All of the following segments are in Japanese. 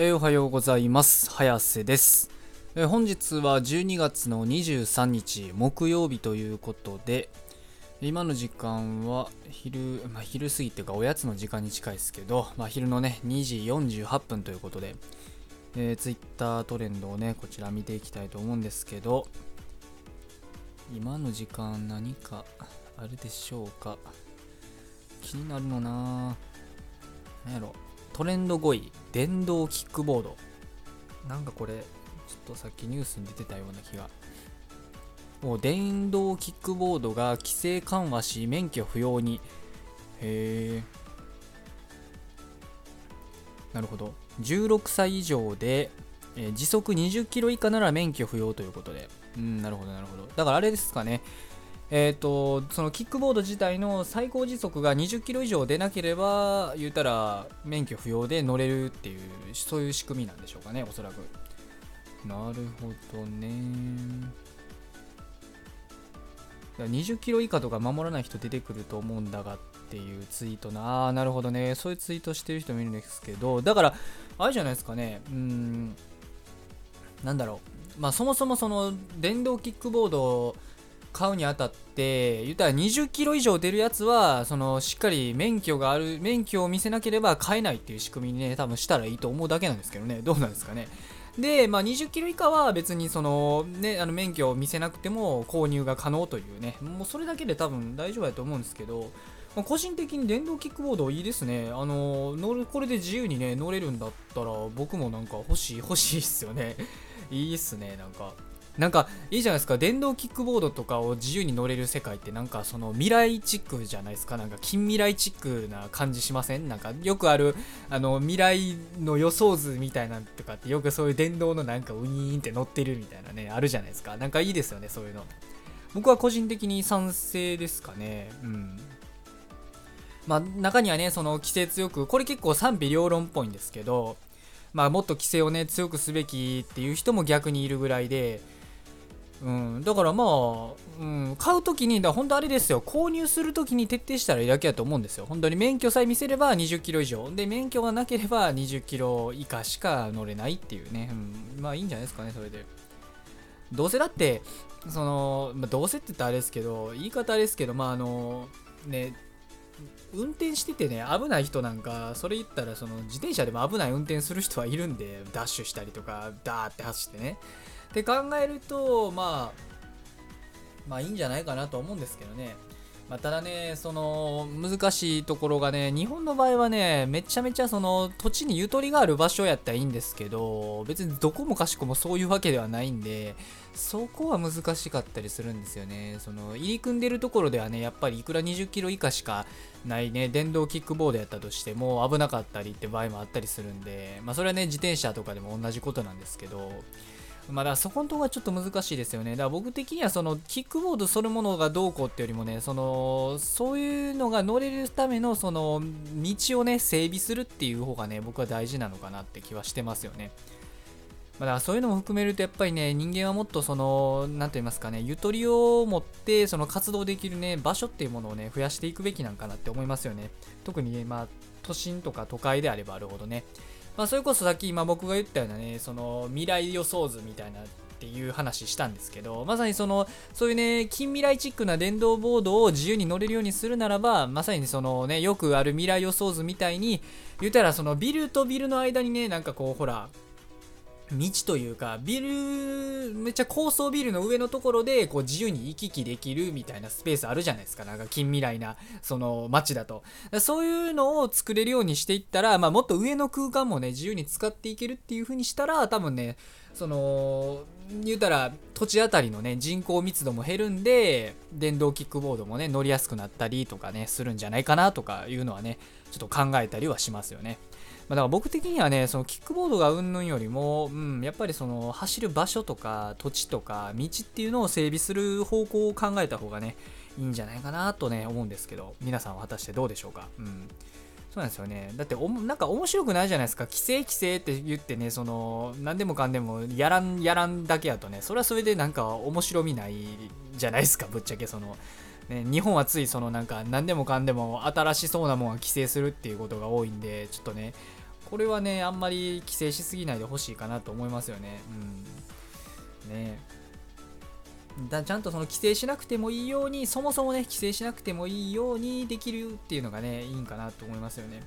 えー、おはようございます。早瀬です、えー、本日は12月の23日木曜日ということで今の時間は昼、まあ、昼過ぎっていうかおやつの時間に近いですけど、まあ、昼のね2時48分ということで、えー、Twitter トレンドをねこちら見ていきたいと思うんですけど今の時間何かあるでしょうか？気になるのなぁ何やろトレンド5位、電動キックボード。なんかこれ、ちょっとさっきニュースに出てたような気が。もう電動キックボードが規制緩和し、免許不要に。へえ。なるほど。16歳以上で、えー、時速20キロ以下なら免許不要ということで。うん、なるほど、なるほど。だからあれですかね。えーと、そのキックボード自体の最高時速が20キロ以上出なければ言うたら免許不要で乗れるっていうそういう仕組みなんでしょうかねおそらく。なるほどね。20キロ以下とか守らない人出てくると思うんだがっていうツイートなあなるほどね。そういうツイートしてる人もいるんですけどだからあれじゃないですかね。うん。なんだろう。まあそもそもその電動キックボード買うにあたって言ったら20キロ以上出るやつはそのしっかり免許がある免許を見せなければ買えないっていう仕組みにね多分したらいいと思うだけなんですけどねどうなんですかねで、まあ、20キロ以下は別にその、ね、あの免許を見せなくても購入が可能というねもうそれだけで多分大丈夫だと思うんですけどまあ、個人的に電動キックボードいいですね。あの乗るこれで自由にね乗れるんだったら僕もなんか欲しい欲しいっすよね。いいっすねなんか。なんかいいじゃないですか。電動キックボードとかを自由に乗れる世界ってなんかその未来チックじゃないですか。なんか近未来チックな感じしません？なんかよくあるあの未来の予想図みたいなんとかってよくそういう電動のなんかウィーンって乗ってるみたいなねあるじゃないですか。なんかいいですよねそういうの。僕は個人的に賛成ですかね。うん。まあ中にはねその規制強くこれ結構賛否両論っぽいんですけどまあもっと規制をね強くすべきっていう人も逆にいるぐらいでうん、だからまあ、うん、買う時にだ本当あれですよ。購入する時に徹底したらいいだけだと思うんですよ。本当に免許さえ見せれば20キロ以上。で免許がなければ20キロ以下しか乗れないっていうね、うん、まあいいんじゃないですかねそれで。どうせだってその、まあ、どうせって言ったらあれですけど言い方あれですけどまああのね運転しててね危ない人なんかそれ言ったらその自転車でも危ない運転する人はいるんでダッシュしたりとかダーって走ってね。って考えると、まあ、まあいいんじゃないかなと思うんですけどね。まあ、ただね、その難しいところがね、日本の場合はね、めちゃめちゃその土地にゆとりがある場所やったらいいんですけど、別にどこもかしこもそういうわけではないんで、そこは難しかったりするんですよね。その入り組んでるところではね、やっぱりいくら20キロ以下しかないね、電動キックボードやったとしても危なかったりって場合もあったりするんで、まあそれはね、自転車とかでも同じことなんですけど、まあ、だそこのところがちょっと難しいですよね。だから僕的にはそのキックボードそのものがどうこうってうよりもね、そのそういうのが乗れるためのその道をね、整備するっていう方がね、僕は大事なのかなって気はしてますよね。まあ、だそういうのも含めるとやっぱりね、人間はもっとその、なんと言いますかね、ゆとりを持ってその活動できるね、場所っていうものをね、増やしていくべきなんかなって思いますよね。特にね、まあ、都心とか都会であればあるほどね。まあ、それこそさっき今僕が言ったようなねその未来予想図みたいなっていう話したんですけどまさにそのそういうね近未来チックな電動ボードを自由に乗れるようにするならばまさにそのねよくある未来予想図みたいに言ったらそのビルとビルの間にねなんかこうほら道というか、ビル、めっちゃ高層ビルの上のところで、こう自由に行き来できるみたいなスペースあるじゃないですか。なんか近未来な、その街だと。そういうのを作れるようにしていったら、まあもっと上の空間もね、自由に使っていけるっていう風にしたら、多分ね、その、言うたら土地あたりのね、人口密度も減るんで、電動キックボードもね、乗りやすくなったりとかね、するんじゃないかなとかいうのはね、ちょっと考えたりはしますよね。まあ、だから僕的にはね、そのキックボードがうんぬんよりも、うん、やっぱりその走る場所とか土地とか道っていうのを整備する方向を考えた方がね、いいんじゃないかなとね、思うんですけど、皆さんは果たしてどうでしょうか？うん。そうなんですよね。だってお、なんか面白くないじゃないですか。規制規制って言ってね、その、何でもかんでもやらん、やらんだけやとね、それはそれでなんか面白みないじゃないですか、ぶっちゃけその。ね、日本はついそのなんか何でもかんでも新しそうなものは規制するっていうことが多いんでちょっとねこれはねあんまり規制しすぎないでほしいかなと思いますよね。うん。ね。だちゃんとその規制しなくてもいいようにそもそもね規制しなくてもいいようにできるっていうのがねいいんかなと思いますよね。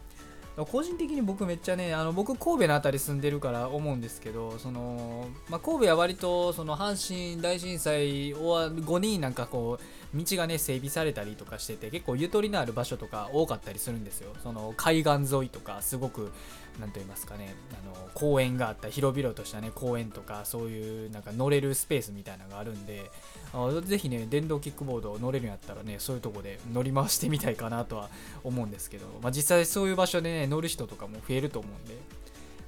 個人的に僕めっちゃねあの僕神戸の辺り住んでるから思うんですけどその、まあ、神戸は割とその阪神大震災後になんかこう道がね整備されたりとかしてて結構ゆとりのある場所とか多かったりするんですよ。その海岸沿いとかすごく何と言いますかねあの公園があった広々としたね公園とかそういうなんか乗れるスペースみたいなのがあるんであぜひね電動キックボード乗れるんやったらねそういうとこで乗り回してみたいかなとは思うんですけど、まあ、実際そういう場所でね乗る人とかも増えると思うんで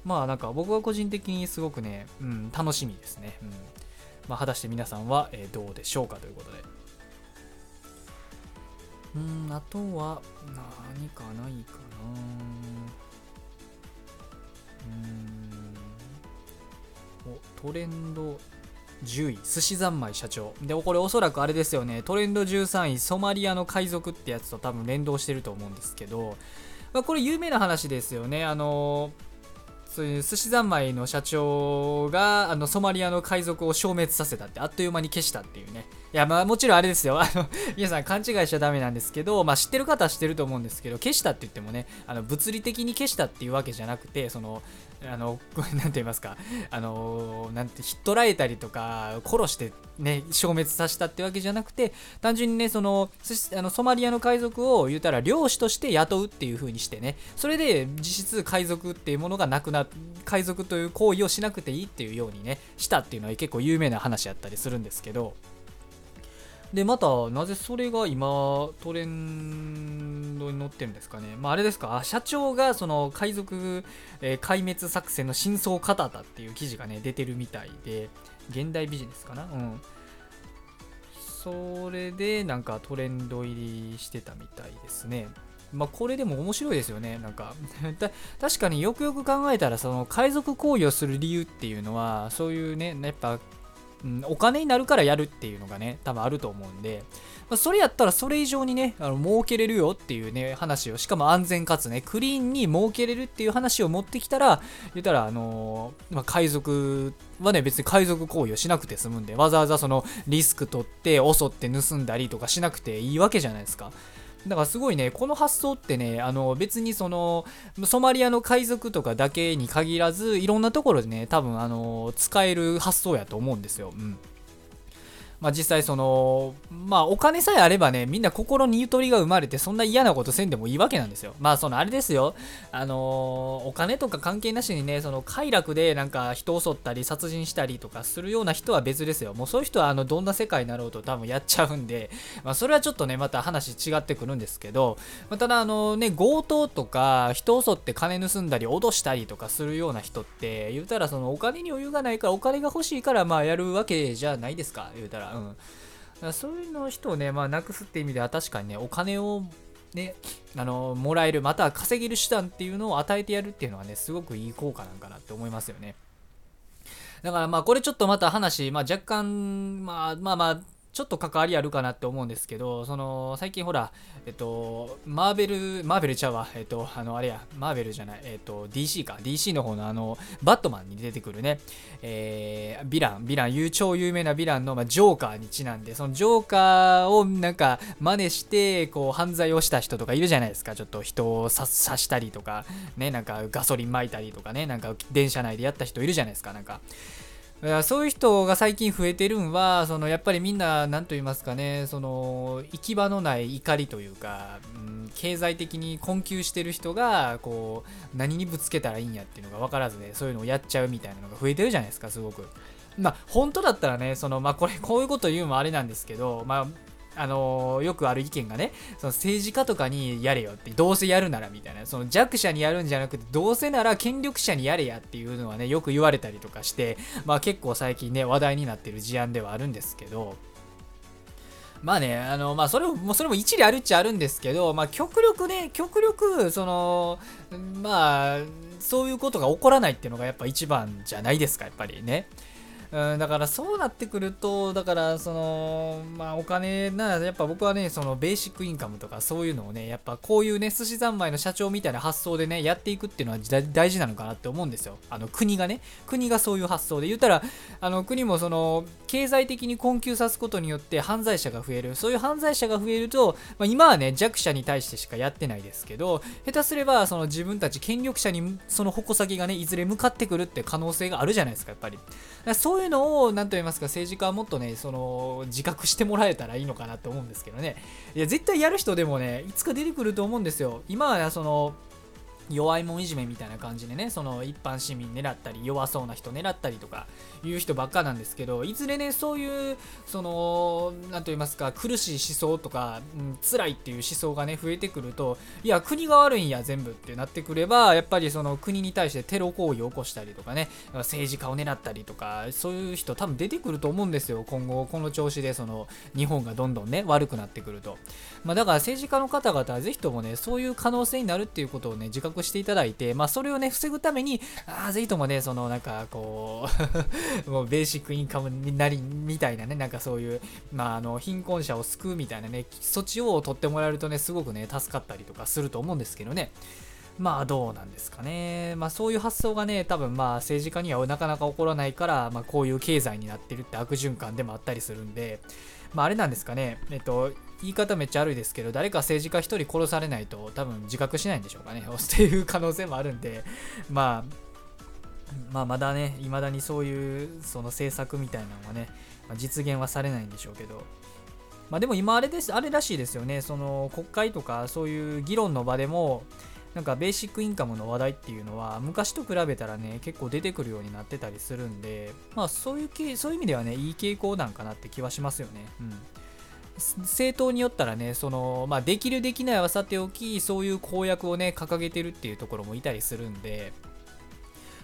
まあなんか僕は個人的にすごくね、うん、楽しみですね、うん。まあ、果たして皆さんは、え、どうでしょうかということで。うんあとは何かないかな。うん。おトレンド10位寿司三昧社長。でこれおそらくあれですよね。トレンド13位ソマリアの海賊ってやつと多分連動してると思うんですけど、まあ、これ有名な話ですよね。あのそういう寿司三昧の社長があのソマリアの海賊を消滅させたってあっという間に消したっていうね。いやまあもちろんあれですよ。あの皆さん勘違いしちゃダメなんですけど、まあ、知ってる方は知ってると思うんですけど消したって言ってもねあの物理的に消したっていうわけじゃなくてそのあの、なんて言いますか、あの、なんて、ひっ捕らえたりとか、殺してね、消滅させたってわけじゃなくて、単純にね、その、あのソマリアの海賊を言うたら漁師として雇うっていう風にしてね、それで実質海賊っていうものがなくなる、海賊という行為をしなくていいっていうようにね、したっていうのは結構有名な話やったりするんですけど、で、また、なぜそれが今、トレンドに載ってるんですかね。まあ、あれですか、社長がその海賊、えー、壊滅作戦の真相を語ったっていう記事がね、出てるみたいで、現代ビジネスかな？うん。それで、なんかトレンド入りしてたみたいですね。まあ、これでも面白いですよね。なんか 確かによくよく考えたら、その海賊行為をする理由っていうのは、そういうね、やっぱうん、お金になるからやるっていうのがね、多分あると思うんで、まあ、それやったらそれ以上にね、あの儲けれるよっていうね、話を、しかも安全かつね、クリーンに儲けれるっていう話を持ってきたら、言ったら、あのー、まあ、海賊はね、別に海賊行為をしなくて済むんで、わざわざそのリスク取って、襲って盗んだりとかしなくていいわけじゃないですか。だからすごいね、この発想ってね、あの別にそのソマリアの海賊とかだけに限らず、いろんなところでね、多分あの使える発想やと思うんですよ。うんまあ、実際その、まあ、お金さえあればね、みんな心にゆとりが生まれて、そんな嫌なことせんでもいいわけなんですよ。まあ、そのあれですよ、あのー、お金とか関係なしにね、その快楽でなんか人を襲ったり、殺人したりとかするような人は別ですよ。もうそういう人はあのどんな世界になろうと多分やっちゃうんで、まあ、それはちょっとね、また話違ってくるんですけど、まあ、ただ、あのね、強盗とか、人を襲って金盗んだり、脅したりとかするような人って、言うたらそのお金に余裕がないから、お金が欲しいから、まあやるわけじゃないですか、言うたら。うん、だからそういうの人をね、まあ、なくすって意味では確かにね、お金をね、あのもらえる、または稼げる手段っていうのを与えてやるっていうのはね、すごくいい効果なんかなって思いますよね。だからまあこれちょっとまた話、まあ、若干、まあまあまあ、ちょっと関わりあるかなって思うんですけど、その、最近ほら、えっと、マーベル、マーベルちゃうわ、えっと、あの、あれや、マーベルじゃない、えっと、DC か、DC の方のあの、バットマンに出てくるね、えー、ヴィラン、ヴィラン、超有名なヴィランの、まあ、ジョーカーにちなんで、そのジョーカーをなんか真似して、こう、犯罪をした人とかいるじゃないですか、ちょっと人を刺したりとか、ね、なんかガソリン撒いたりとかね、なんか電車内でやった人いるじゃないですか、なんか。そういう人が最近増えてるんはそのやっぱりみんな何と言いますかねその行き場のない怒りというか、うん、経済的に困窮してる人がこう何にぶつけたらいいんやっていうのが分からずねそういうのをやっちゃうみたいなのが増えてるじゃないですかすごく。まあ本当だったらねそのまあこれこういうこと言うもあれなんですけどまああの、よくある意見がね、その政治家とかにやれよって、どうせやるならみたいな、その弱者にやるんじゃなくて、どうせなら権力者にやれやっていうのはね、よく言われたりとかして、まあ結構最近ね、話題になってる事案ではあるんですけど、まあね、あの、まあそれも、それも一理あるっちゃあるんですけど、まあ極力ね、極力、その、まあ、そういうことが起こらないっていうのがやっぱ一番じゃないですか、やっぱりね。うん、だからそうなってくるとだからそのまあお金なやっぱ僕はねそのベーシックインカムとかそういうのをねやっぱこういうね寿司三昧の社長みたいな発想でねやっていくっていうのは大事なのかなって思うんですよ。あの国がね国がそういう発想で。言ったらあの国もその経済的に困窮さすことによって犯罪者が増える。そういう犯罪者が増えると、まあ、今はね弱者に対してしかやってないですけど下手すればその自分たち権力者にその矛先がねいずれ向かってくるって可能性があるじゃないですかやっぱり。そういうのを何と言いますか政治家はもっとねその自覚してもらえたらいいのかなと思うんですけどね。いや絶対やる人でもねいつか出てくると思うんですよ。今はその弱いもんいじめみたいな感じでねその一般市民狙ったり弱そうな人狙ったりとかいう人ばっかなんですけどいずれねそういうその何と言いますか苦しい思想とか、うん、辛いっていう思想がね増えてくるといや国が悪いんや全部ってなってくればやっぱりその国に対してテロ行為を起こしたりとかね政治家を狙ったりとかそういう人多分出てくると思うんですよ今後この調子でその日本がどんどんね悪くなってくると、まあ、だから政治家の方々はぜひともねそういう可能性になるっていうことをね自覚覚していただいて、まあ、それをね、防ぐために、ああ、ぜひともね、その、なんか、こう もう、ベーシックインカムになり、みたいなね、なんかそういう、まあ、あの、貧困者を救うみたいなね、措置を取ってもらえるとね、すごくね、助かったりとかすると思うんですけどね。まあどうなんですかね。まあそういう発想がね、多分まあ政治家にはなかなか起こらないから、まあこういう経済になってるって悪循環でもあったりするんで、まああれなんですかね、えっと、言い方めっちゃ悪いですけど、誰か政治家1人殺されないと多分自覚しないんでしょうかね。っていう可能性もあるんで、まあ、まあ、まだね、いまだにそういうその政策みたいなのはね、まあ、実現はされないんでしょうけど、まあ、でも今あれです、あれらしいですよね、その国会とかそういう議論の場でも、なんかベーシックインカムの話題っていうのは昔と比べたらね結構出てくるようになってたりするんでまあそういうそういう意味ではねいい傾向なんかなって気はしますよね。うん政党によったらね、その、まあ、できるできないはさておき、そういう公約をね、掲げてるっていうところもいたりするんで、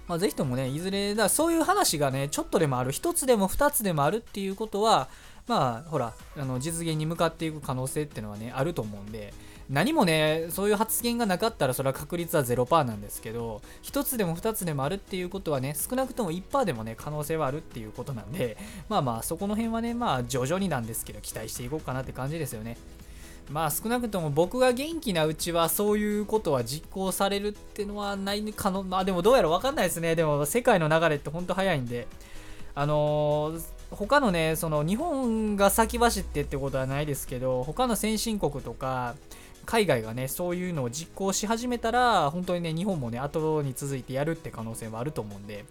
まあ、ぜひともね、いずれ、だそういう話がね、ちょっとでもある、1つでも2つでもあるっていうことは、まあ、ほら、あの実現に向かっていく可能性っていうのはね、あると思うんで、何もね、そういう発言がなかったらそれは確率は0%なんですけど、1つでも2つでもあるっていうことはね、少なくとも1%でもね、可能性はあるっていうことなんで、まあまあ、そこの辺はね、まあ徐々になんですけど、期待していこうかなって感じですよね。まあ少なくとも僕が元気なうちはそういうことは実行されるってのはないかの、まあでもどうやら分かんないですね。でも世界の流れってほんと早いんで、あのー、他のね、その日本が先走ってってことはないですけど、他の先進国とか、海外がねそういうのを実行し始めたら本当にね日本もね後に続いてやるって可能性はあると思うんで、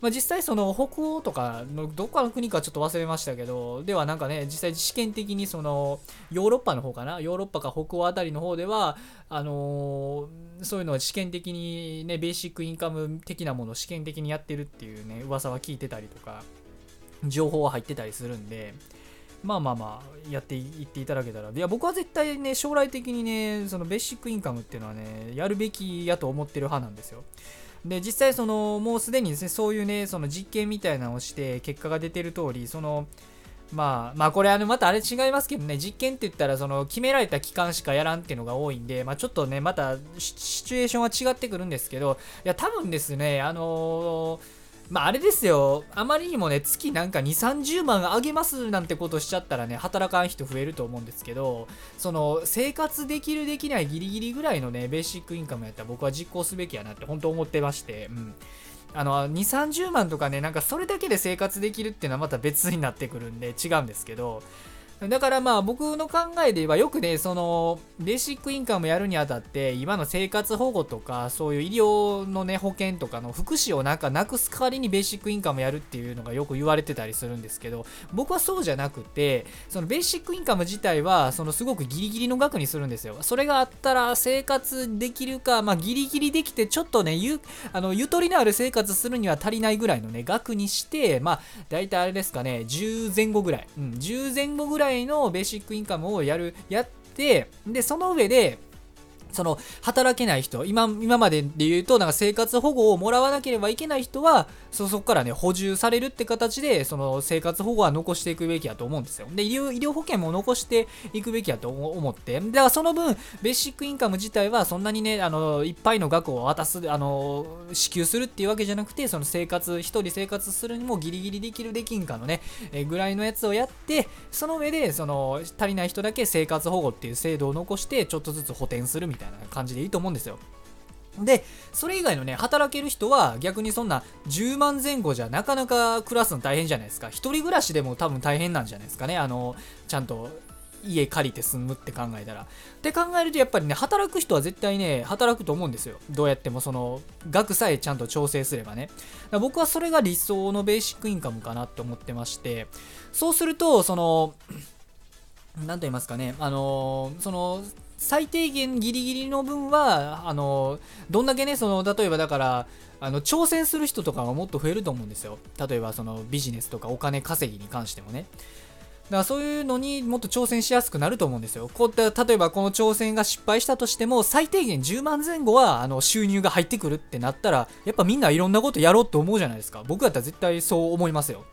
まあ、実際その北欧とかのどっかの国かちょっと忘れましたけどではなんかね実際試験的にそのヨーロッパの方かな？ヨーロッパか北欧あたりの方ではあのー、そういうのを試験的にねベーシックインカム的なものを試験的にやってるっていうね噂は聞いてたりとか。情報は入ってたりするんでまあまあまあやっていっていただけたら。いや僕は絶対ね将来的にねそのベーシックインカムっていうのはねやるべきやと思ってる派なんですよ。で実際そのもうすでにですねそういうねその実験みたいなのをして結果が出てる通りそのまあまあこれあのまたあれ違いますけどね実験って言ったらその決められた期間しかやらんっていうのが多いんでまあちょっとねまたシチュエーションは違ってくるんですけどいや多分ですねあのーまあ、あれですよ。あまりにもね、月なんか2、30万上げますなんてことしちゃったらね、働かん人増えると思うんですけど、その、生活できるできないギリギリぐらいのね、ベーシックインカムやったら僕は実行すべきやなって本当思ってまして、うん。あの、2、30万とかね、なんかそれだけで生活できるっていうのはまた別になってくるんで違うんですけど、だからまあ僕の考えで言えばよくね、そのベーシックインカムやるにあたって今の生活保護とかそういう医療のね保険とかの福祉をなんかなくす代わりにベーシックインカムやるっていうのがよく言われてたりするんですけど僕はそうじゃなくてそのベーシックインカム自体はそのすごくギリギリの額にするんですよ。それがあったら生活できるか、まあギリギリできてちょっとねゆあのゆとりのある生活するには足りないぐらいのね額にしてまあ大体あれですかね10前後ぐらい、うん、10前後ぐらいいのベーシックインカムをやる、やって、で、その上で、その働けない人今今までで言うとなんか生活保護をもらわなければいけない人はそこからね補充されるって形でその生活保護は残していくべきやと思うんですよ。で医療医療保険も残していくべきやと思ってだからその分ベーシックインカム自体はそんなにねあのいっぱいの額を渡すあの支給するっていうわけじゃなくてその生活1人生活するにもギリギリできるできんかのね、えぐらいのやつをやってその上でその足りない人だけ生活保護っていう制度を残してちょっとずつ補填するみたいな。たいな感じでいいと思うんですよ。で、それ以外のね、働ける人は逆にそんな10万前後じゃなかなか暮らすの大変じゃないですか。一人暮らしでも多分大変なんじゃないですかね。あの、ちゃんと家借りて住むって考えたら。って考えるとやっぱりね、働く人は絶対ね、働くと思うんですよ。どうやってもその、額さえちゃんと調整すればね。僕はそれが理想のベーシックインカムかなって思ってまして、そうすると、その、何と言いますかね、あのその、最低限ギリギリの分は、あの、どんだけね、その、例えばだから、あの、挑戦する人とかがもっと増えると思うんですよ。例えば、その、ビジネスとかお金稼ぎに関してもね。だからそういうのにもっと挑戦しやすくなると思うんですよ。こういった例えばこの挑戦が失敗したとしても最低限10万前後はあの収入が入ってくるってなったらやっぱみんないろんなことやろうと思うじゃないですか。僕だったら絶対そう思いますよ。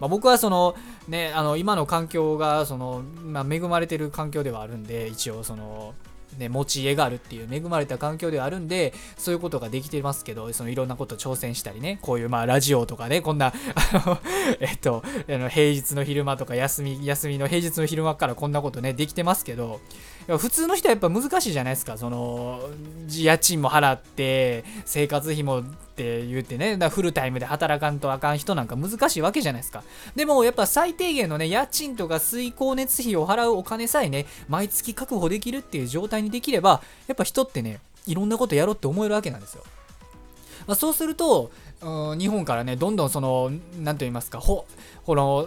まあ、僕はそのねあの今の環境がその、まあ、恵まれてる環境ではあるんで一応そのね、持ち家があるっていう恵まれた環境ではあるんで、そういうことができてますけど、そのいろんなこと挑戦したりね、こういうまあラジオとかね、こんな、あの、えっと、あの平日の昼間とか休み、休みの平日の昼間からこんなことね、できてますけど、普通の人はやっぱ難しいじゃないですか、その、家賃も払って、生活費もって言ってね、だフルタイムで働かんとあかん人なんか難しいわけじゃないですか。でもやっぱ最低限のね、家賃とか水光熱費を払うお金さえね、毎月確保できるっていう状態にできれば、やっぱ人ってね、いろんなことやろうって思えるわけなんですよ。まあ、そうすると、日本からね、どんどんその、何と言いますか、ほ、この、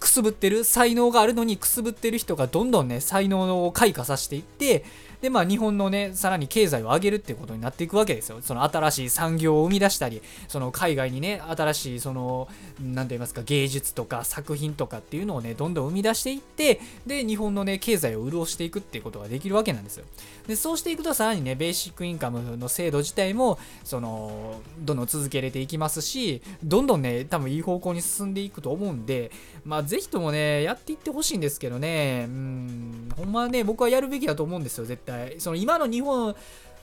くすぶってる、才能があるのにくすぶってる人がどんどんね、才能を開花させていって、で、まあ、日本のね、さらに経済を上げるっていうことになっていくわけですよ。その新しい産業を生み出したり、その海外にね、新しい、その、なんと言いますか、芸術とか作品とかっていうのをね、どんどん生み出していって、で、日本のね、経済を潤していくっていうことができるわけなんですよ。で、そうしていくと、さらにね、ベーシックインカムの制度自体も、その、どんどん続けれていきますし、どんどんね、多分いい方向に進んでいくと思うんで、まあ、ぜひともね、やっていってほしいんですけどね、うん、ほんまね、僕はやるべきだと思うんですよ、絶対。対。その今の日本、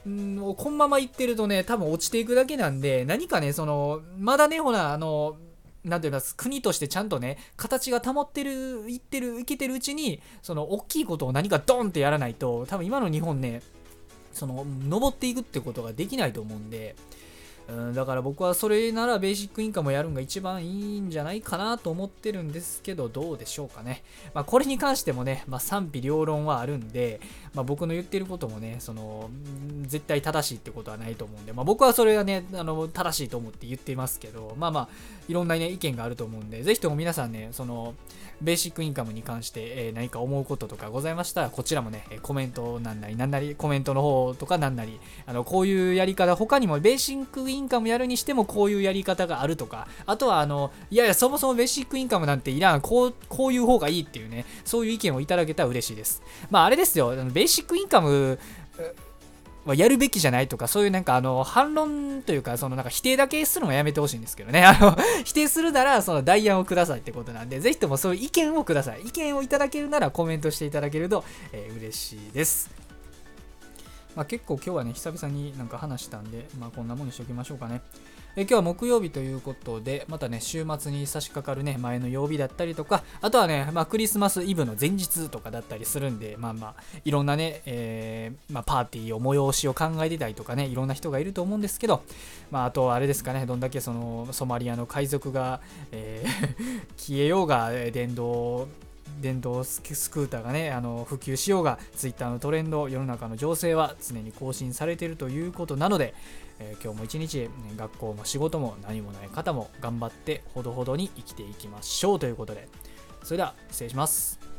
をこのまま行ってるとね、多分落ちていくだけなんで、何かね、その、まだね、ほら、あの、なんていうか、国としてちゃんとね、形が保ってる、いってる、いけてるうちに、その、大きいことを何かドンってやらないと、多分今の日本ね、その、登っていくってことができないと思うんで、うん、だから僕はそれならベーシックインカムをやるのが一番いいんじゃないかなと思ってるんですけど、どうでしょうかね。まあ、これに関してもね、まあ、賛否両論はあるんで、まあ、僕の言ってることもね、その、絶対正しいってことはないと思うんで、まあ、僕はそれはね、あの、正しいと思って言ってますけど、まあまあ、いろんなね、意見があると思うんで、ぜひとも皆さんね、その、ベーシックインカムに関して、えー、何か思うこととかございましたら、こちらもね、コメントなんなり、なんなり、コメントの方とかなんなり、あの、こういうやり方、他にもベーシックインインカムやるにしてもこういうやり方があるとか、あとは、あの、いやいや、そもそもベーシックインカムなんていらん、こう、こういう方がいいっていうね、そういう意見をいただけたら嬉しいです。まあ、あれですよ、ベーシックインカム、はやるべきじゃないとか、そういうなんかあの、反論というか、そのなんか否定だけするのはやめてほしいんですけどね。あの、否定するなら、その代案をくださいってことなんで、ぜひともそういう意見をください。意見をいただけるならコメントしていただけると、えー、嬉しいです。まあ、結構今日はね、久々になんか話したんで、まあこんなもんにしておきましょうかね。え今日は木曜日ということで、またね、週末に差し掛かるね、前の曜日だったりとか、あとはね、まあ、クリスマスイブの前日とかだったりするんで、まあまあ、いろんなね、えー、まあ、パーティーを催しを考えてたりとかね、いろんな人がいると思うんですけど、まあ、あと、あれですかね、どんだけその、ソマリアの海賊が、えー 消えようが、電動電動スクーターがねあの普及しようが Twitter のトレンド世の中の情勢は常に更新されているということなので、えー、今日も一日、学校も仕事も何もない方も頑張ってほどほどに生きていきましょうということで。それでは失礼します。